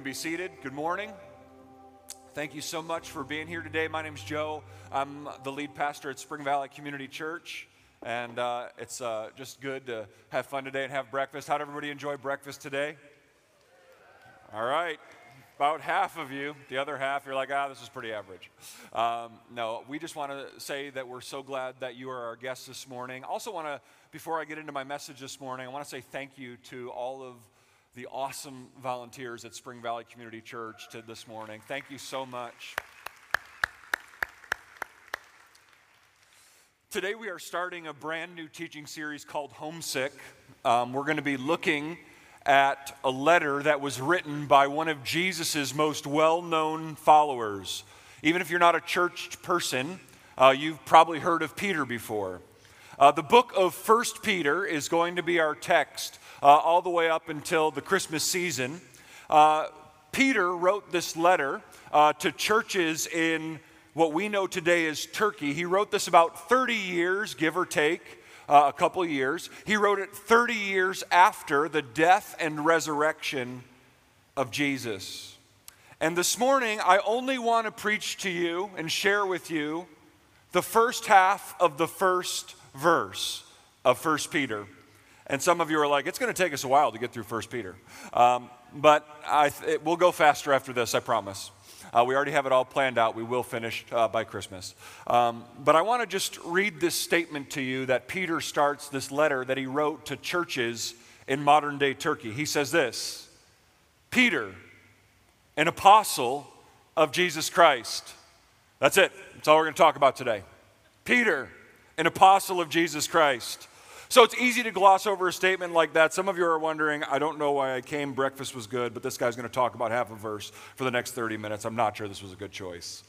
can be seated. Good morning. Thank you so much for being here today. My name is Joe. I'm the lead pastor at Spring Valley Community Church, and uh, it's uh, just good to have fun today and have breakfast. How'd everybody enjoy breakfast today? All right. About half of you, the other half, you're like, ah, this is pretty average. Um, no, we just want to say that we're so glad that you are our guests this morning. Also, want to, before I get into my message this morning, I want to say thank you to all of the awesome volunteers at Spring Valley Community Church to this morning. Thank you so much. Today, we are starting a brand new teaching series called Homesick. Um, we're going to be looking at a letter that was written by one of Jesus' most well known followers. Even if you're not a church person, uh, you've probably heard of Peter before. Uh, the book of First Peter is going to be our text uh, all the way up until the Christmas season. Uh, Peter wrote this letter uh, to churches in what we know today as Turkey. He wrote this about 30 years, give or take. Uh, a couple years. He wrote it 30 years after the death and resurrection of Jesus. And this morning, I only want to preach to you and share with you the first half of the first verse of 1 Peter. And some of you are like, it's going to take us a while to get through 1 Peter. Um, but I, it, we'll go faster after this, I promise. Uh, we already have it all planned out. We will finish uh, by Christmas. Um, but I want to just read this statement to you that Peter starts this letter that he wrote to churches in modern day Turkey. He says this Peter, an apostle of Jesus Christ. That's it. That's all we're going to talk about today. Peter, an apostle of Jesus Christ. So it's easy to gloss over a statement like that. Some of you are wondering, I don't know why I came, breakfast was good, but this guy's going to talk about half a verse for the next 30 minutes. I'm not sure this was a good choice.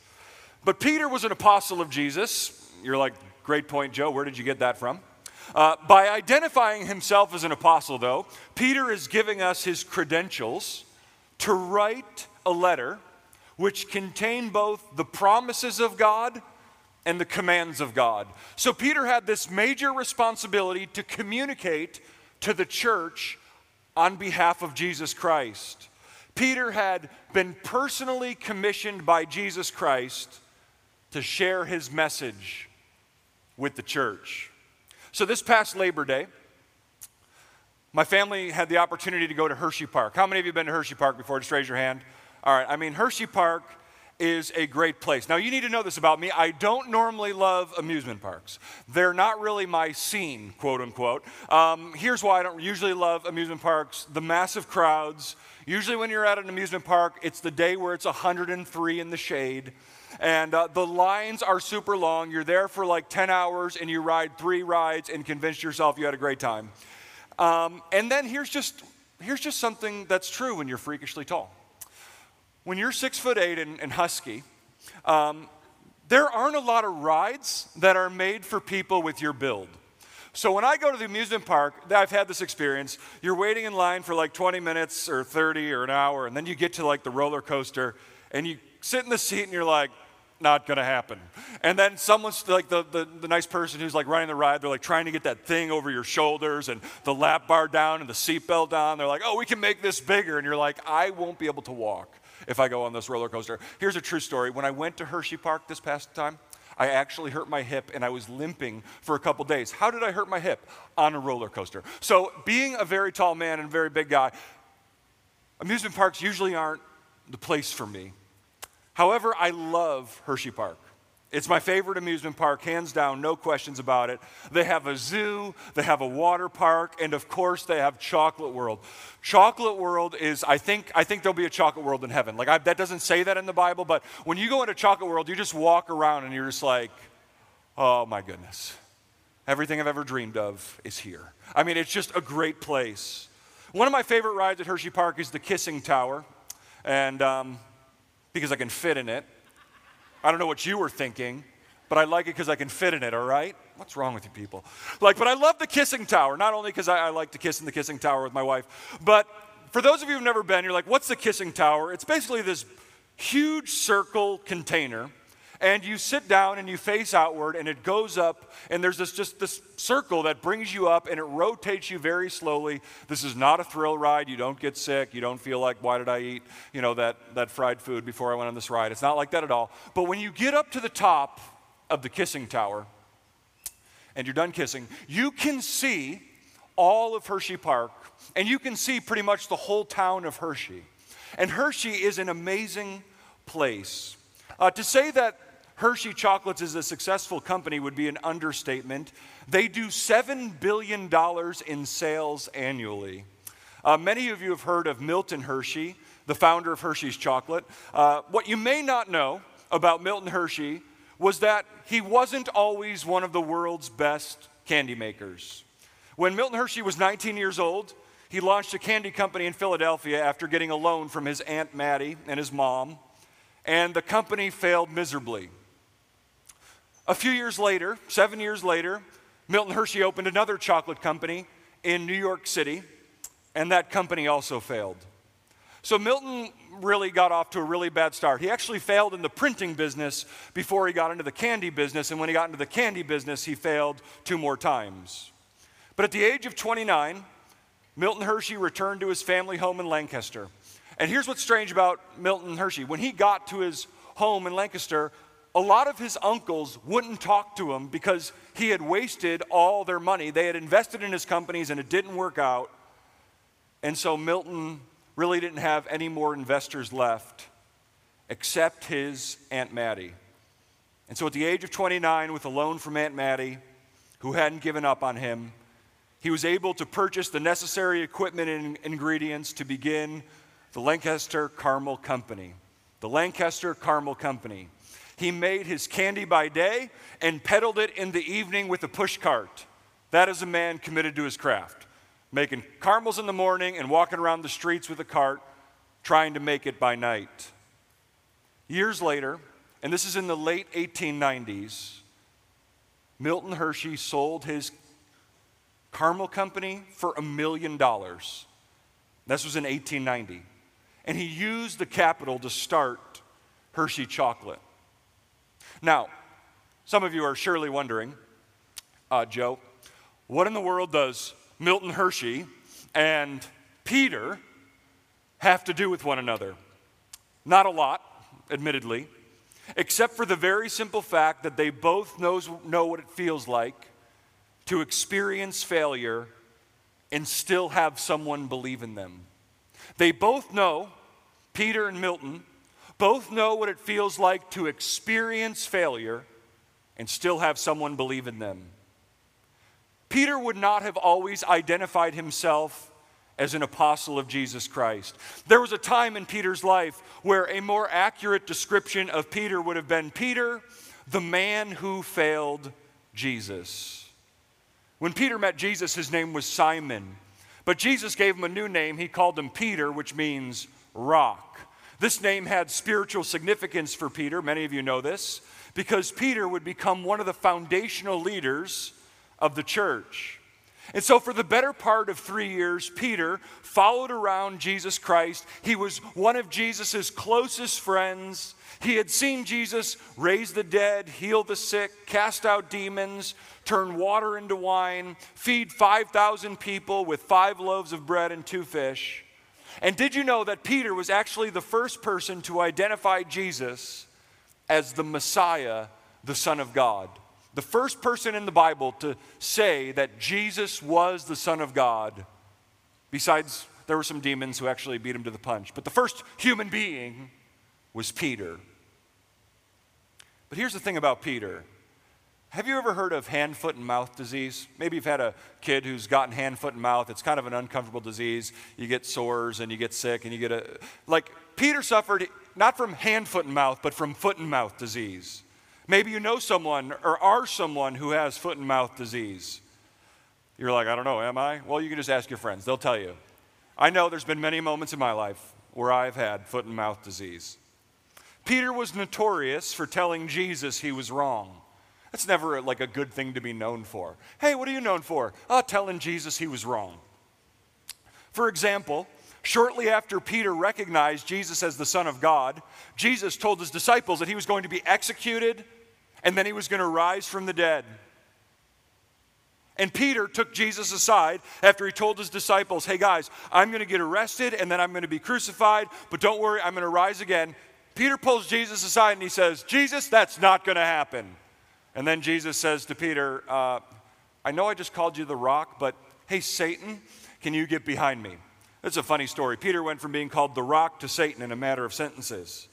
But Peter was an apostle of Jesus. You're like, great point, Joe. Where did you get that from? Uh, by identifying himself as an apostle, though, Peter is giving us his credentials to write a letter which contain both the promises of God and the commands of God. So Peter had this major responsibility to communicate to the church on behalf of Jesus Christ. Peter had been personally commissioned by Jesus Christ to share his message with the church. So this past Labor Day, my family had the opportunity to go to Hershey Park. How many of you have been to Hershey Park before? Just raise your hand. All right, I mean, Hershey Park is a great place. Now, you need to know this about me. I don't normally love amusement parks, they're not really my scene, quote unquote. Um, here's why I don't usually love amusement parks the massive crowds. Usually, when you're at an amusement park, it's the day where it's 103 in the shade. And uh, the lines are super long. You're there for like 10 hours and you ride three rides and convince yourself you had a great time. Um, and then here's just, here's just something that's true when you're freakishly tall when you're six foot eight and, and husky, um, there aren't a lot of rides that are made for people with your build. So when I go to the amusement park, I've had this experience. You're waiting in line for like 20 minutes or 30 or an hour, and then you get to like the roller coaster, and you sit in the seat and you're like, not gonna happen. And then someone's like the, the, the, nice person who's like running the ride, they're like trying to get that thing over your shoulders and the lap bar down and the seatbelt down. They're like, oh, we can make this bigger. And you're like, I won't be able to walk if I go on this roller coaster. Here's a true story. When I went to Hershey Park this past time, I actually hurt my hip and I was limping for a couple days. How did I hurt my hip? On a roller coaster. So, being a very tall man and a very big guy, amusement parks usually aren't the place for me. However, I love Hershey Park. It's my favorite amusement park, hands down, no questions about it. They have a zoo, they have a water park, and of course they have Chocolate World. Chocolate World is, I think, I think there'll be a Chocolate World in heaven. Like I, that doesn't say that in the Bible, but when you go into Chocolate World, you just walk around and you're just like, oh my goodness, everything I've ever dreamed of is here. I mean, it's just a great place. One of my favorite rides at Hershey Park is the Kissing Tower, and um, because I can fit in it. I don't know what you were thinking, but I like it because I can fit in it, all right? What's wrong with you people? Like, but I love the kissing tower, not only because I, I like to kiss in the kissing tower with my wife, but for those of you who've never been, you're like, what's the kissing tower? It's basically this huge circle container, and you sit down and you face outward and it goes up and there's this just this circle that brings you up and it rotates you very slowly. This is not a thrill ride. You don't get sick. You don't feel like why did i eat you know that, that fried food before i went on this ride? It's not like that at all. But when you get up to the top of the kissing tower and you're done kissing you can see all of hershey park and you can see pretty much the whole town of hershey. And hershey is an amazing place. Uh, to say that Hershey Chocolates is a successful company would be an understatement. They do $7 billion in sales annually. Uh, many of you have heard of Milton Hershey, the founder of Hershey's Chocolate. Uh, what you may not know about Milton Hershey was that he wasn't always one of the world's best candy makers. When Milton Hershey was 19 years old, he launched a candy company in Philadelphia after getting a loan from his Aunt Mattie and his mom, and the company failed miserably. A few years later, seven years later, Milton Hershey opened another chocolate company in New York City, and that company also failed. So Milton really got off to a really bad start. He actually failed in the printing business before he got into the candy business, and when he got into the candy business, he failed two more times. But at the age of 29, Milton Hershey returned to his family home in Lancaster. And here's what's strange about Milton Hershey. When he got to his home in Lancaster, a lot of his uncles wouldn't talk to him because he had wasted all their money. They had invested in his companies and it didn't work out. And so Milton really didn't have any more investors left except his Aunt Mattie. And so at the age of 29, with a loan from Aunt Mattie, who hadn't given up on him, he was able to purchase the necessary equipment and ingredients to begin the Lancaster Caramel Company. The Lancaster Caramel Company. He made his candy by day and peddled it in the evening with a push cart. That is a man committed to his craft, making caramels in the morning and walking around the streets with a cart, trying to make it by night. Years later, and this is in the late 1890s, Milton Hershey sold his caramel company for a million dollars. This was in 1890. And he used the capital to start Hershey Chocolate. Now, some of you are surely wondering, uh, Joe, what in the world does Milton Hershey and Peter have to do with one another? Not a lot, admittedly, except for the very simple fact that they both knows, know what it feels like to experience failure and still have someone believe in them. They both know, Peter and Milton, both know what it feels like to experience failure and still have someone believe in them. Peter would not have always identified himself as an apostle of Jesus Christ. There was a time in Peter's life where a more accurate description of Peter would have been Peter, the man who failed Jesus. When Peter met Jesus, his name was Simon, but Jesus gave him a new name. He called him Peter, which means rock. This name had spiritual significance for Peter. Many of you know this because Peter would become one of the foundational leaders of the church. And so, for the better part of three years, Peter followed around Jesus Christ. He was one of Jesus' closest friends. He had seen Jesus raise the dead, heal the sick, cast out demons, turn water into wine, feed 5,000 people with five loaves of bread and two fish. And did you know that Peter was actually the first person to identify Jesus as the Messiah, the Son of God? The first person in the Bible to say that Jesus was the Son of God. Besides, there were some demons who actually beat him to the punch. But the first human being was Peter. But here's the thing about Peter have you ever heard of hand, foot, and mouth disease? Maybe you've had a kid who's gotten hand, foot, and mouth. It's kind of an uncomfortable disease. You get sores and you get sick and you get a. Like Peter suffered not from hand, foot, and mouth, but from foot and mouth disease. Maybe you know someone or are someone who has foot and mouth disease. You're like, I don't know, am I? Well, you can just ask your friends, they'll tell you. I know there's been many moments in my life where I've had foot and mouth disease. Peter was notorious for telling Jesus he was wrong. That's never like a good thing to be known for. Hey, what are you known for? Oh, telling Jesus he was wrong. For example, Shortly after Peter recognized Jesus as the Son of God, Jesus told his disciples that he was going to be executed and then he was going to rise from the dead. And Peter took Jesus aside after he told his disciples, Hey guys, I'm going to get arrested and then I'm going to be crucified, but don't worry, I'm going to rise again. Peter pulls Jesus aside and he says, Jesus, that's not going to happen. And then Jesus says to Peter, uh, I know I just called you the rock, but hey, Satan, can you get behind me? That's a funny story. Peter went from being called the rock to Satan in a matter of sentences.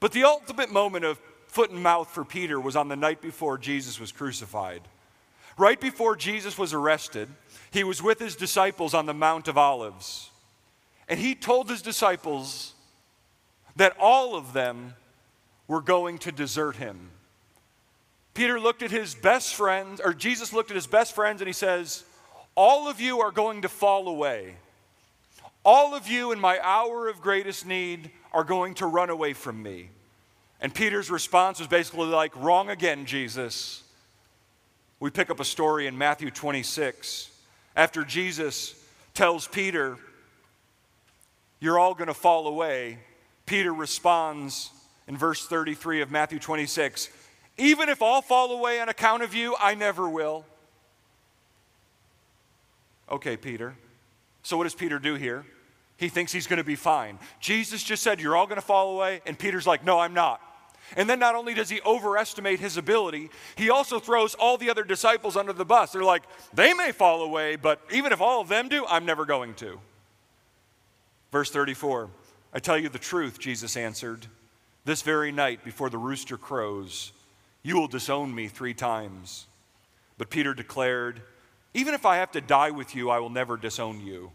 But the ultimate moment of foot and mouth for Peter was on the night before Jesus was crucified. Right before Jesus was arrested, he was with his disciples on the Mount of Olives. And he told his disciples that all of them were going to desert him. Peter looked at his best friends, or Jesus looked at his best friends, and he says, All of you are going to fall away. All of you in my hour of greatest need are going to run away from me. And Peter's response was basically like, Wrong again, Jesus. We pick up a story in Matthew 26. After Jesus tells Peter, You're all going to fall away, Peter responds in verse 33 of Matthew 26 Even if all fall away on account of you, I never will. Okay, Peter. So what does Peter do here? He thinks he's going to be fine. Jesus just said, You're all going to fall away. And Peter's like, No, I'm not. And then not only does he overestimate his ability, he also throws all the other disciples under the bus. They're like, They may fall away, but even if all of them do, I'm never going to. Verse 34 I tell you the truth, Jesus answered. This very night before the rooster crows, you will disown me three times. But Peter declared, Even if I have to die with you, I will never disown you.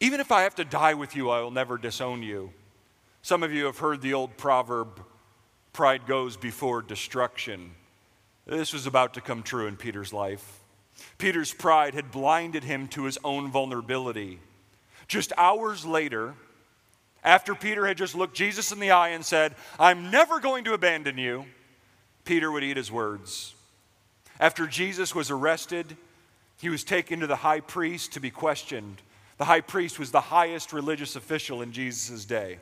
Even if I have to die with you, I will never disown you. Some of you have heard the old proverb, pride goes before destruction. This was about to come true in Peter's life. Peter's pride had blinded him to his own vulnerability. Just hours later, after Peter had just looked Jesus in the eye and said, I'm never going to abandon you, Peter would eat his words. After Jesus was arrested, he was taken to the high priest to be questioned. The high priest was the highest religious official in Jesus' day.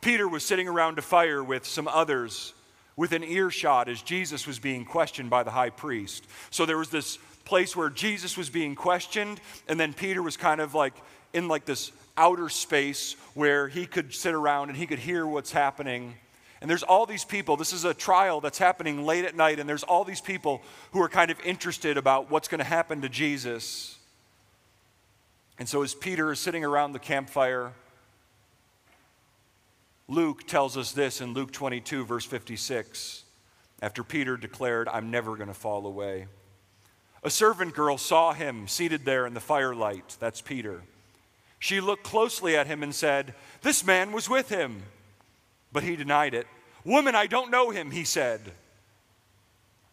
Peter was sitting around a fire with some others within earshot as Jesus was being questioned by the high priest. So there was this place where Jesus was being questioned, and then Peter was kind of like in like this outer space where he could sit around and he could hear what's happening. And there's all these people. This is a trial that's happening late at night, and there's all these people who are kind of interested about what's going to happen to Jesus. And so, as Peter is sitting around the campfire, Luke tells us this in Luke 22, verse 56, after Peter declared, I'm never going to fall away. A servant girl saw him seated there in the firelight. That's Peter. She looked closely at him and said, This man was with him. But he denied it. Woman, I don't know him, he said.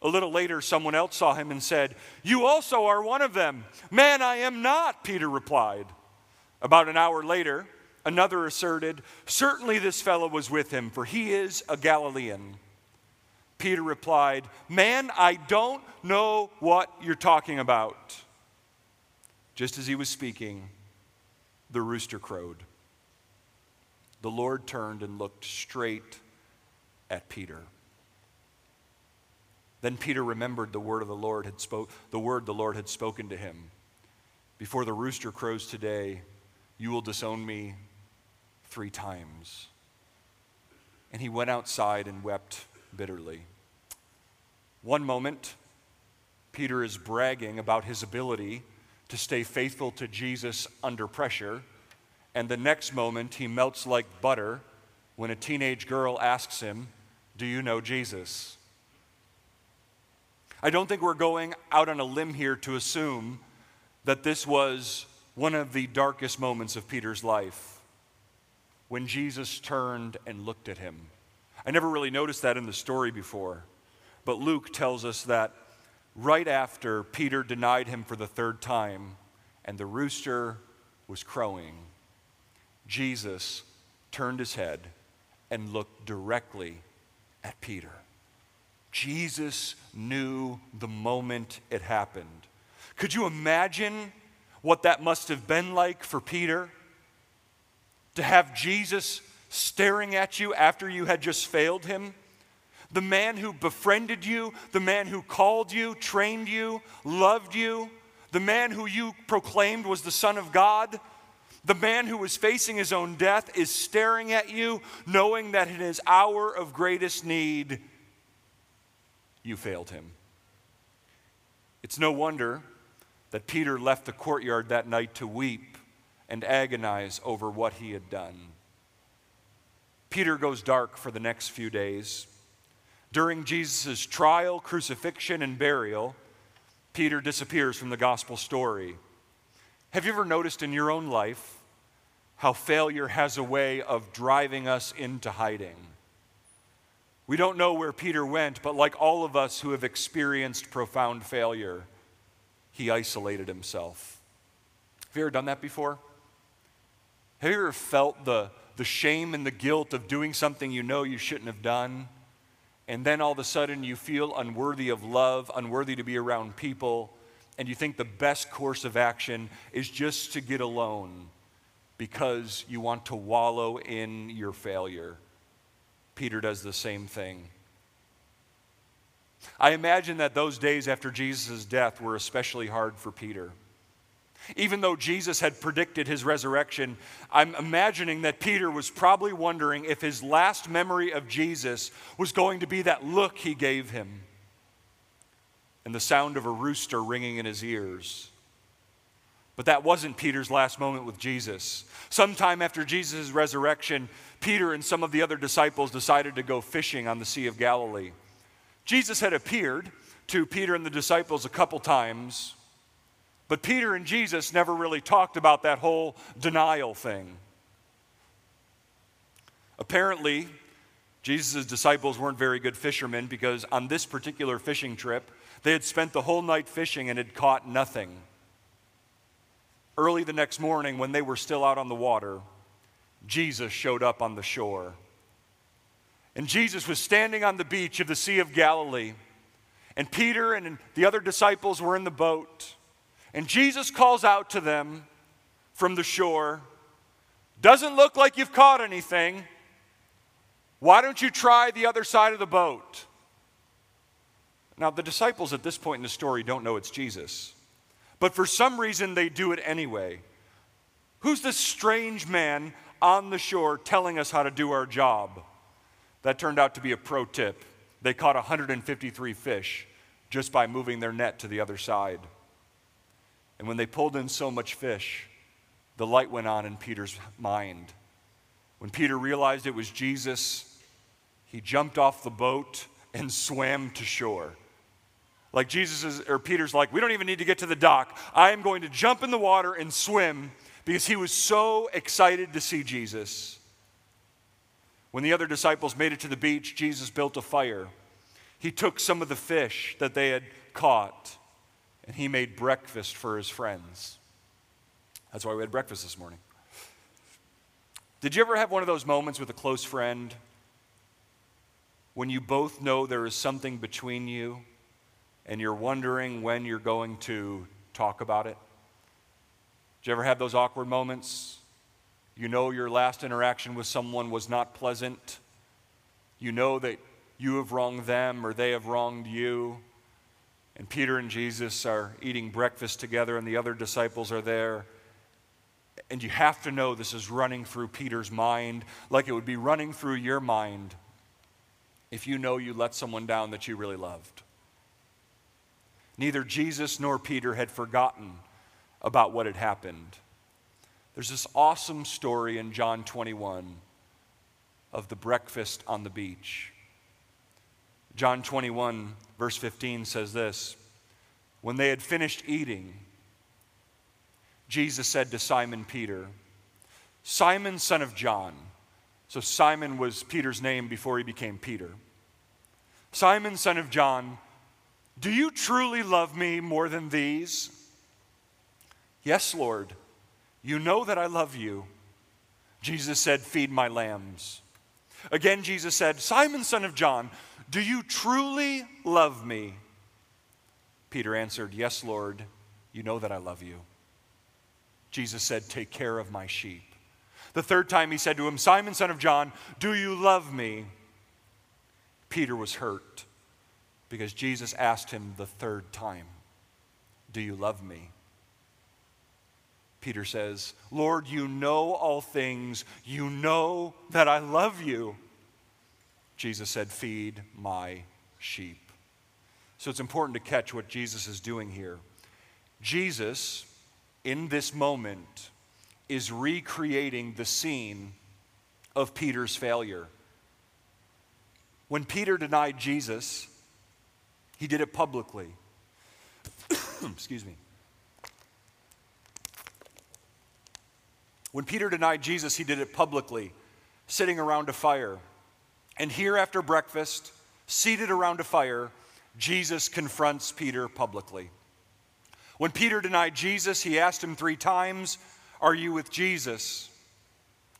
A little later, someone else saw him and said, You also are one of them. Man, I am not, Peter replied. About an hour later, another asserted, Certainly this fellow was with him, for he is a Galilean. Peter replied, Man, I don't know what you're talking about. Just as he was speaking, the rooster crowed. The Lord turned and looked straight at Peter. Then Peter remembered the word of the Lord had spoke, the word the Lord had spoken to him. Before the rooster crows today, you will disown me three times. And he went outside and wept bitterly. One moment, Peter is bragging about his ability to stay faithful to Jesus under pressure. And the next moment, he melts like butter when a teenage girl asks him, Do you know Jesus? I don't think we're going out on a limb here to assume that this was one of the darkest moments of Peter's life when Jesus turned and looked at him. I never really noticed that in the story before, but Luke tells us that right after Peter denied him for the third time and the rooster was crowing, Jesus turned his head and looked directly at Peter. Jesus knew the moment it happened. Could you imagine what that must have been like for Peter? To have Jesus staring at you after you had just failed him? The man who befriended you, the man who called you, trained you, loved you, the man who you proclaimed was the Son of God, the man who was facing his own death is staring at you, knowing that in his hour of greatest need, you failed him. It's no wonder that Peter left the courtyard that night to weep and agonize over what he had done. Peter goes dark for the next few days. During Jesus' trial, crucifixion, and burial, Peter disappears from the gospel story. Have you ever noticed in your own life how failure has a way of driving us into hiding? We don't know where Peter went, but like all of us who have experienced profound failure, he isolated himself. Have you ever done that before? Have you ever felt the, the shame and the guilt of doing something you know you shouldn't have done? And then all of a sudden you feel unworthy of love, unworthy to be around people, and you think the best course of action is just to get alone because you want to wallow in your failure. Peter does the same thing. I imagine that those days after Jesus' death were especially hard for Peter. Even though Jesus had predicted his resurrection, I'm imagining that Peter was probably wondering if his last memory of Jesus was going to be that look he gave him and the sound of a rooster ringing in his ears. But that wasn't Peter's last moment with Jesus. Sometime after Jesus' resurrection, Peter and some of the other disciples decided to go fishing on the Sea of Galilee. Jesus had appeared to Peter and the disciples a couple times, but Peter and Jesus never really talked about that whole denial thing. Apparently, Jesus' disciples weren't very good fishermen because on this particular fishing trip, they had spent the whole night fishing and had caught nothing. Early the next morning, when they were still out on the water, Jesus showed up on the shore. And Jesus was standing on the beach of the Sea of Galilee. And Peter and the other disciples were in the boat. And Jesus calls out to them from the shore Doesn't look like you've caught anything. Why don't you try the other side of the boat? Now, the disciples at this point in the story don't know it's Jesus. But for some reason, they do it anyway. Who's this strange man on the shore telling us how to do our job? That turned out to be a pro tip. They caught 153 fish just by moving their net to the other side. And when they pulled in so much fish, the light went on in Peter's mind. When Peter realized it was Jesus, he jumped off the boat and swam to shore. Like Jesus is, or Peter's like, we don't even need to get to the dock. I am going to jump in the water and swim because he was so excited to see Jesus. When the other disciples made it to the beach, Jesus built a fire. He took some of the fish that they had caught and he made breakfast for his friends. That's why we had breakfast this morning. Did you ever have one of those moments with a close friend when you both know there is something between you and you're wondering when you're going to talk about it? Did you ever have those awkward moments? You know your last interaction with someone was not pleasant. You know that you have wronged them or they have wronged you. And Peter and Jesus are eating breakfast together, and the other disciples are there. And you have to know this is running through Peter's mind like it would be running through your mind if you know you let someone down that you really loved. Neither Jesus nor Peter had forgotten about what had happened. There's this awesome story in John 21 of the breakfast on the beach. John 21, verse 15 says this When they had finished eating, Jesus said to Simon Peter, Simon, son of John. So Simon was Peter's name before he became Peter. Simon, son of John, do you truly love me more than these? Yes, Lord. You know that I love you. Jesus said, Feed my lambs. Again, Jesus said, Simon, son of John, do you truly love me? Peter answered, Yes, Lord. You know that I love you. Jesus said, Take care of my sheep. The third time he said to him, Simon, son of John, do you love me? Peter was hurt because Jesus asked him the third time, Do you love me? Peter says, Lord, you know all things. You know that I love you. Jesus said, Feed my sheep. So it's important to catch what Jesus is doing here. Jesus, in this moment, is recreating the scene of Peter's failure. When Peter denied Jesus, he did it publicly. Excuse me. When Peter denied Jesus, he did it publicly, sitting around a fire. And here after breakfast, seated around a fire, Jesus confronts Peter publicly. When Peter denied Jesus, he asked him three times, Are you with Jesus?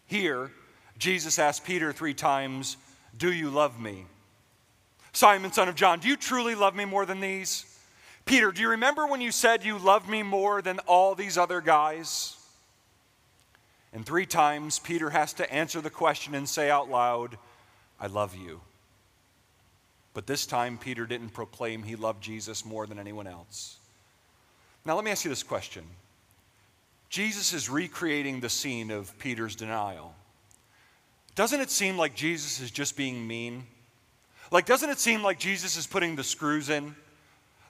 Here, Jesus asked Peter three times, Do you love me? Simon, son of John, do you truly love me more than these? Peter, do you remember when you said you love me more than all these other guys? And three times, Peter has to answer the question and say out loud, I love you. But this time, Peter didn't proclaim he loved Jesus more than anyone else. Now, let me ask you this question Jesus is recreating the scene of Peter's denial. Doesn't it seem like Jesus is just being mean? Like, doesn't it seem like Jesus is putting the screws in?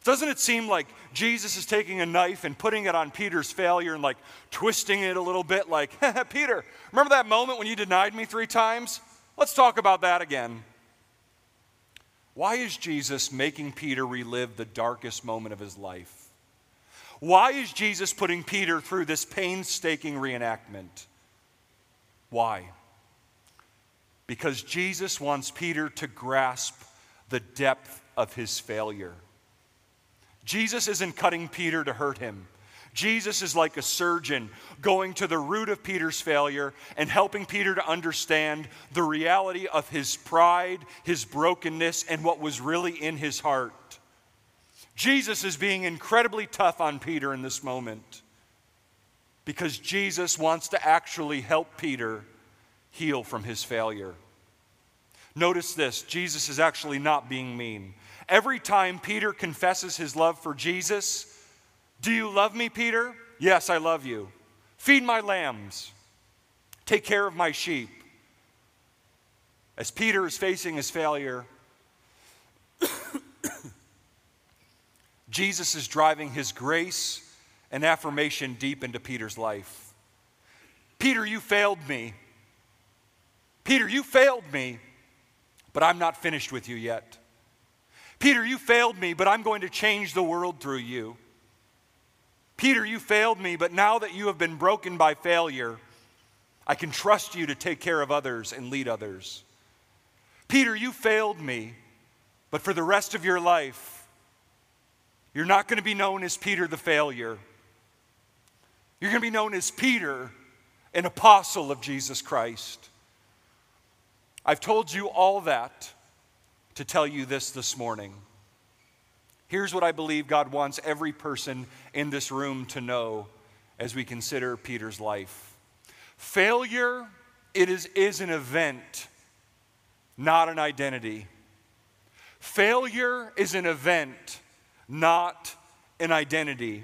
Doesn't it seem like Jesus is taking a knife and putting it on Peter's failure and like twisting it a little bit, like, Peter, remember that moment when you denied me three times? Let's talk about that again. Why is Jesus making Peter relive the darkest moment of his life? Why is Jesus putting Peter through this painstaking reenactment? Why? because Jesus wants Peter to grasp the depth of his failure. Jesus isn't cutting Peter to hurt him. Jesus is like a surgeon going to the root of Peter's failure and helping Peter to understand the reality of his pride, his brokenness, and what was really in his heart. Jesus is being incredibly tough on Peter in this moment because Jesus wants to actually help Peter heal from his failure. Notice this Jesus is actually not being mean. Every time Peter confesses his love for Jesus, do you love me, Peter? Yes, I love you. Feed my lambs. Take care of my sheep. As Peter is facing his failure, Jesus is driving his grace and affirmation deep into Peter's life. Peter, you failed me. Peter, you failed me, but I'm not finished with you yet. Peter, you failed me, but I'm going to change the world through you. Peter, you failed me, but now that you have been broken by failure, I can trust you to take care of others and lead others. Peter, you failed me, but for the rest of your life, you're not going to be known as Peter the failure. You're going to be known as Peter, an apostle of Jesus Christ. I've told you all that to tell you this this morning. Here's what I believe God wants every person in this room to know as we consider Peter's life. Failure it is, is an event, not an identity. Failure is an event, not an identity.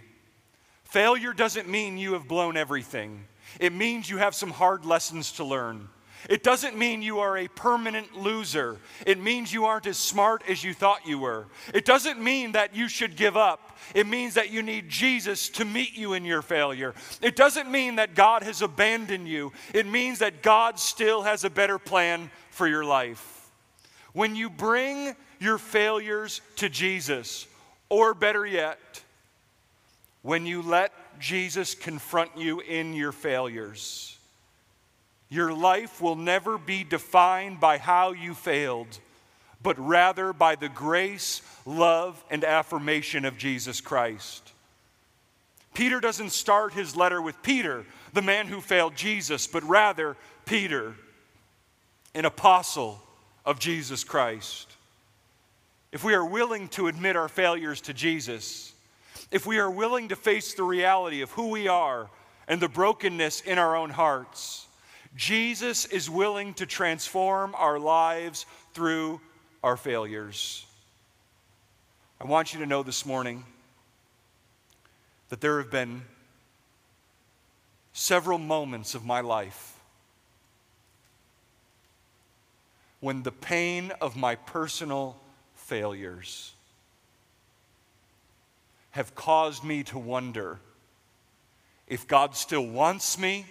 Failure doesn't mean you have blown everything. It means you have some hard lessons to learn. It doesn't mean you are a permanent loser. It means you aren't as smart as you thought you were. It doesn't mean that you should give up. It means that you need Jesus to meet you in your failure. It doesn't mean that God has abandoned you. It means that God still has a better plan for your life. When you bring your failures to Jesus, or better yet, when you let Jesus confront you in your failures, your life will never be defined by how you failed, but rather by the grace, love, and affirmation of Jesus Christ. Peter doesn't start his letter with Peter, the man who failed Jesus, but rather Peter, an apostle of Jesus Christ. If we are willing to admit our failures to Jesus, if we are willing to face the reality of who we are and the brokenness in our own hearts, Jesus is willing to transform our lives through our failures. I want you to know this morning that there have been several moments of my life when the pain of my personal failures have caused me to wonder if God still wants me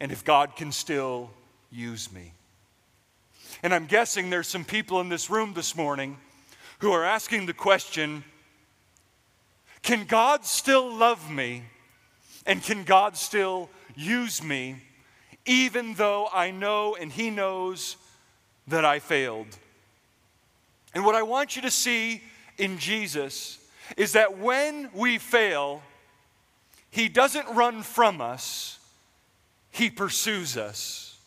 and if God can still use me. And I'm guessing there's some people in this room this morning who are asking the question can God still love me? And can God still use me, even though I know and He knows that I failed? And what I want you to see in Jesus is that when we fail, He doesn't run from us, He pursues us.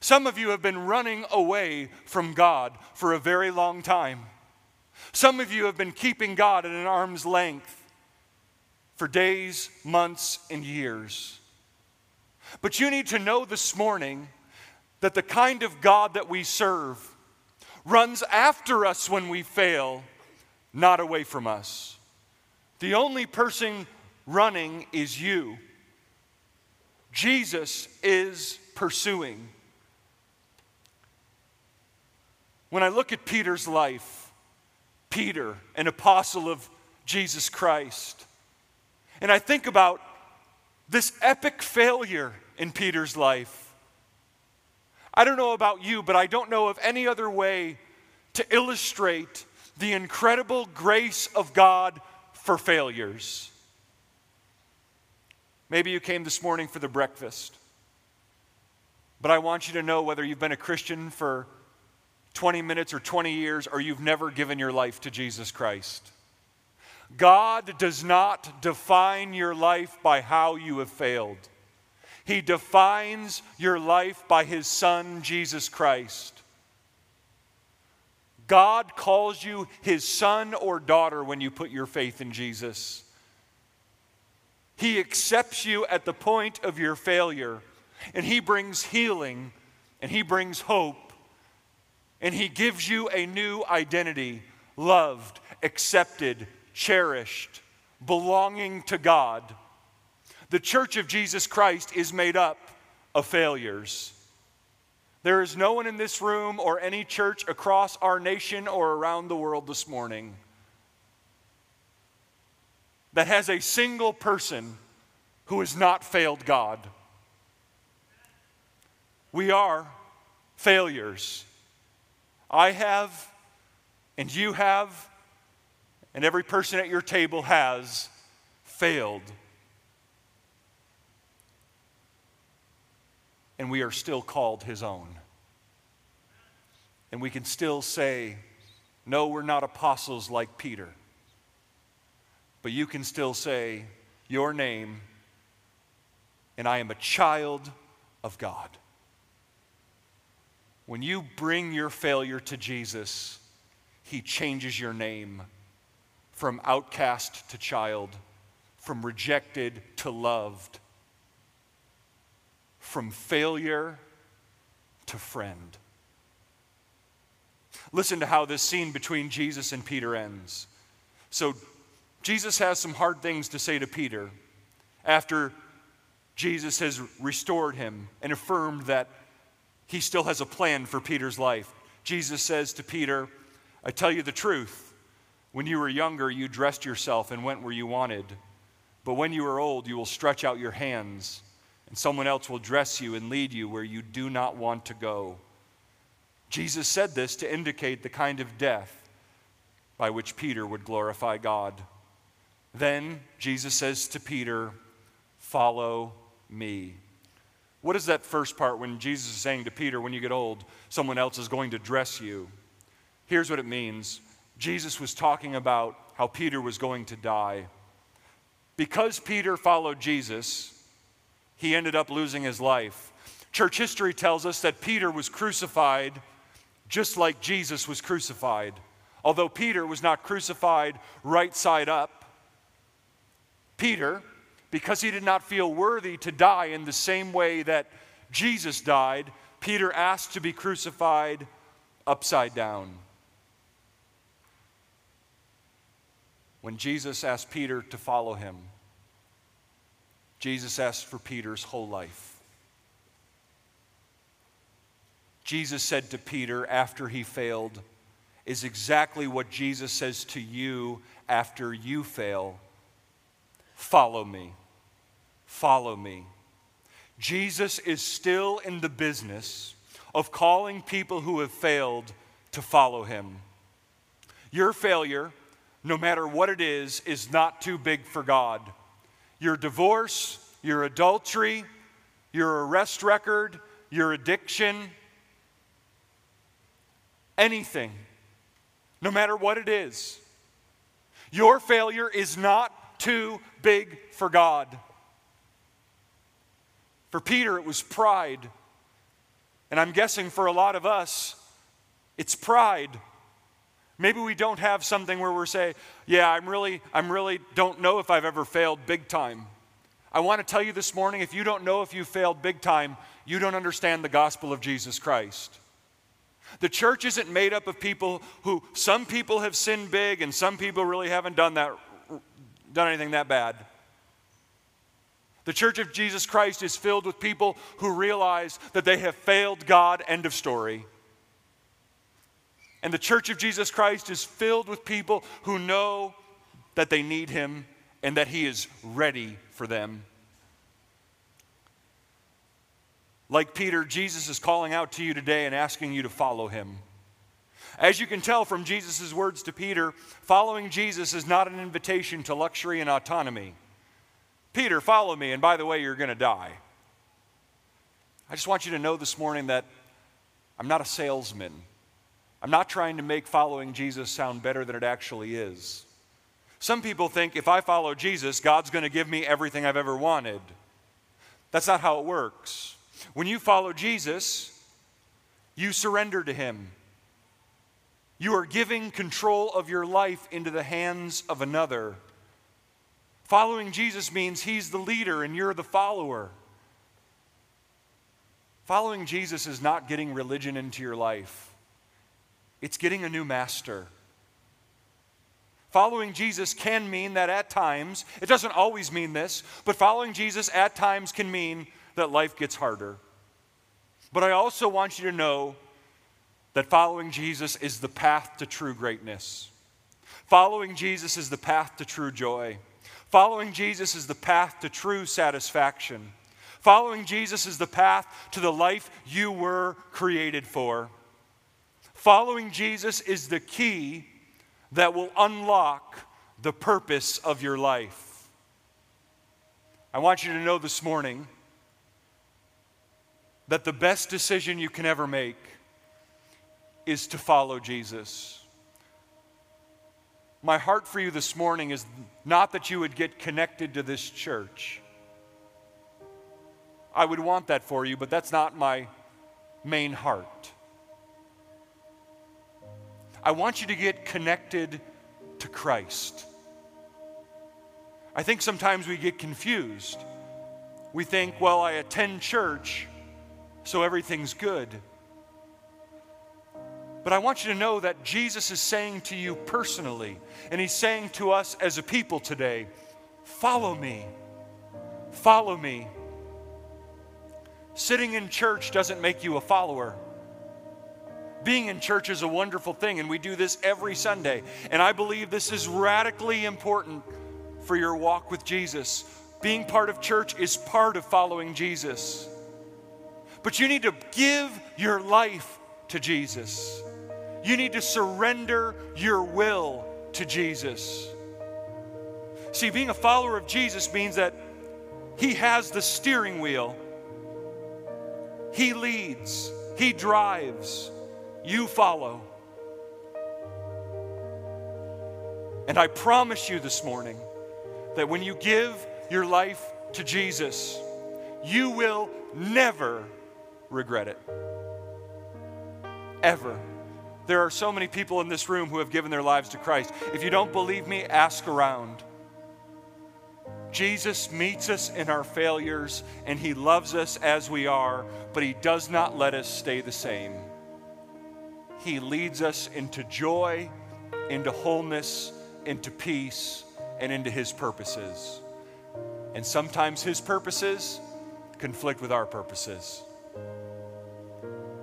Some of you have been running away from God for a very long time. Some of you have been keeping God at an arm's length for days, months, and years. But you need to know this morning that the kind of God that we serve runs after us when we fail, not away from us. The only person running is you. Jesus is pursuing. When I look at Peter's life, Peter, an apostle of Jesus Christ, and I think about this epic failure in Peter's life, I don't know about you, but I don't know of any other way to illustrate the incredible grace of God for failures. Maybe you came this morning for the breakfast, but I want you to know whether you've been a Christian for 20 minutes or 20 years, or you've never given your life to Jesus Christ. God does not define your life by how you have failed. He defines your life by His Son, Jesus Christ. God calls you His son or daughter when you put your faith in Jesus. He accepts you at the point of your failure, and He brings healing and He brings hope and He gives you a new identity loved, accepted, cherished, belonging to God. The church of Jesus Christ is made up of failures. There is no one in this room or any church across our nation or around the world this morning that has a single person who has not failed God. We are failures. I have, and you have, and every person at your table has failed. And we are still called His own. And we can still say, no, we're not apostles like Peter. But you can still say, your name, and I am a child of God. When you bring your failure to Jesus, He changes your name from outcast to child, from rejected to loved, from failure to friend. Listen to how this scene between Jesus and Peter ends. So, Jesus has some hard things to say to Peter after Jesus has restored him and affirmed that he still has a plan for Peter's life. Jesus says to Peter, I tell you the truth. When you were younger, you dressed yourself and went where you wanted. But when you are old, you will stretch out your hands, and someone else will dress you and lead you where you do not want to go. Jesus said this to indicate the kind of death by which Peter would glorify God. Then Jesus says to Peter, Follow me. What is that first part when Jesus is saying to Peter, when you get old, someone else is going to dress you? Here's what it means Jesus was talking about how Peter was going to die. Because Peter followed Jesus, he ended up losing his life. Church history tells us that Peter was crucified just like Jesus was crucified. Although Peter was not crucified right side up, Peter because he did not feel worthy to die in the same way that Jesus died, Peter asked to be crucified upside down. When Jesus asked Peter to follow him, Jesus asked for Peter's whole life. Jesus said to Peter after he failed, is exactly what Jesus says to you after you fail Follow me. Follow me. Jesus is still in the business of calling people who have failed to follow him. Your failure, no matter what it is, is not too big for God. Your divorce, your adultery, your arrest record, your addiction, anything, no matter what it is, your failure is not too big for God. For Peter, it was pride. And I'm guessing for a lot of us, it's pride. Maybe we don't have something where we're saying, yeah, I'm really, I'm really don't know if I've ever failed big time. I want to tell you this morning if you don't know if you failed big time, you don't understand the gospel of Jesus Christ. The church isn't made up of people who, some people have sinned big and some people really haven't done that, done anything that bad. The church of Jesus Christ is filled with people who realize that they have failed God, end of story. And the church of Jesus Christ is filled with people who know that they need Him and that He is ready for them. Like Peter, Jesus is calling out to you today and asking you to follow Him. As you can tell from Jesus' words to Peter, following Jesus is not an invitation to luxury and autonomy. Peter, follow me, and by the way, you're going to die. I just want you to know this morning that I'm not a salesman. I'm not trying to make following Jesus sound better than it actually is. Some people think if I follow Jesus, God's going to give me everything I've ever wanted. That's not how it works. When you follow Jesus, you surrender to Him. You are giving control of your life into the hands of another. Following Jesus means He's the leader and you're the follower. Following Jesus is not getting religion into your life, it's getting a new master. Following Jesus can mean that at times, it doesn't always mean this, but following Jesus at times can mean that life gets harder. But I also want you to know that following Jesus is the path to true greatness. Following Jesus is the path to true joy. Following Jesus is the path to true satisfaction. Following Jesus is the path to the life you were created for. Following Jesus is the key that will unlock the purpose of your life. I want you to know this morning that the best decision you can ever make is to follow Jesus. My heart for you this morning is not that you would get connected to this church. I would want that for you, but that's not my main heart. I want you to get connected to Christ. I think sometimes we get confused. We think, well, I attend church, so everything's good. But I want you to know that Jesus is saying to you personally, and He's saying to us as a people today follow me. Follow me. Sitting in church doesn't make you a follower. Being in church is a wonderful thing, and we do this every Sunday. And I believe this is radically important for your walk with Jesus. Being part of church is part of following Jesus. But you need to give your life to Jesus. You need to surrender your will to Jesus. See, being a follower of Jesus means that He has the steering wheel, He leads, He drives, you follow. And I promise you this morning that when you give your life to Jesus, you will never regret it. Ever. There are so many people in this room who have given their lives to Christ. If you don't believe me, ask around. Jesus meets us in our failures and he loves us as we are, but he does not let us stay the same. He leads us into joy, into wholeness, into peace, and into his purposes. And sometimes his purposes conflict with our purposes.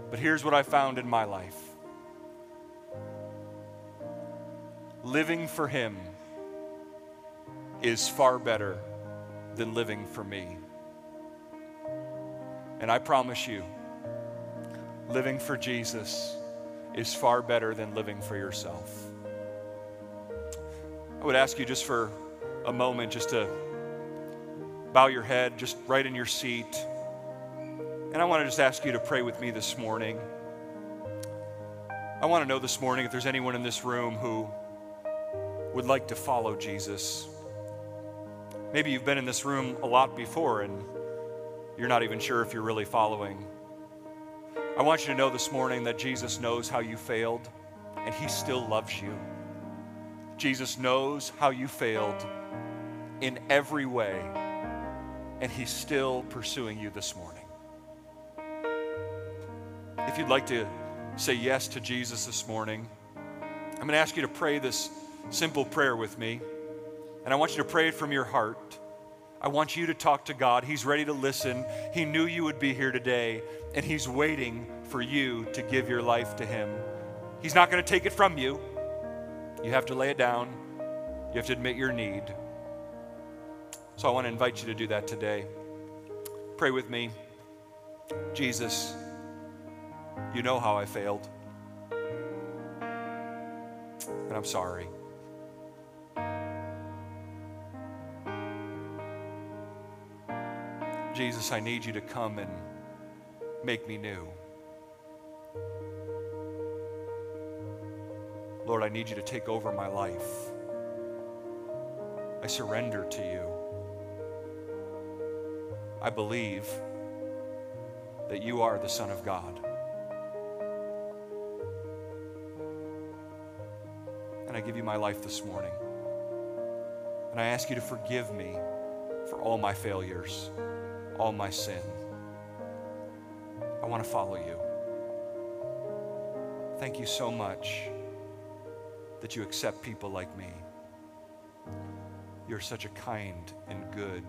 But here's what I found in my life living for him is far better than living for me. And I promise you, living for Jesus is far better than living for yourself. I would ask you just for a moment just to bow your head, just right in your seat. And I want to just ask you to pray with me this morning. I want to know this morning if there's anyone in this room who would like to follow Jesus. Maybe you've been in this room a lot before and you're not even sure if you're really following. I want you to know this morning that Jesus knows how you failed and he still loves you. Jesus knows how you failed in every way and he's still pursuing you this morning. If you'd like to say yes to Jesus this morning, I'm going to ask you to pray this simple prayer with me. And I want you to pray it from your heart. I want you to talk to God. He's ready to listen. He knew you would be here today, and He's waiting for you to give your life to Him. He's not going to take it from you. You have to lay it down, you have to admit your need. So I want to invite you to do that today. Pray with me. Jesus, you know how I failed. And I'm sorry. Jesus, I need you to come and make me new. Lord, I need you to take over my life. I surrender to you. I believe that you are the Son of God. And I give you my life this morning. And I ask you to forgive me for all my failures all my sin. I want to follow you. Thank you so much that you accept people like me. You're such a kind and good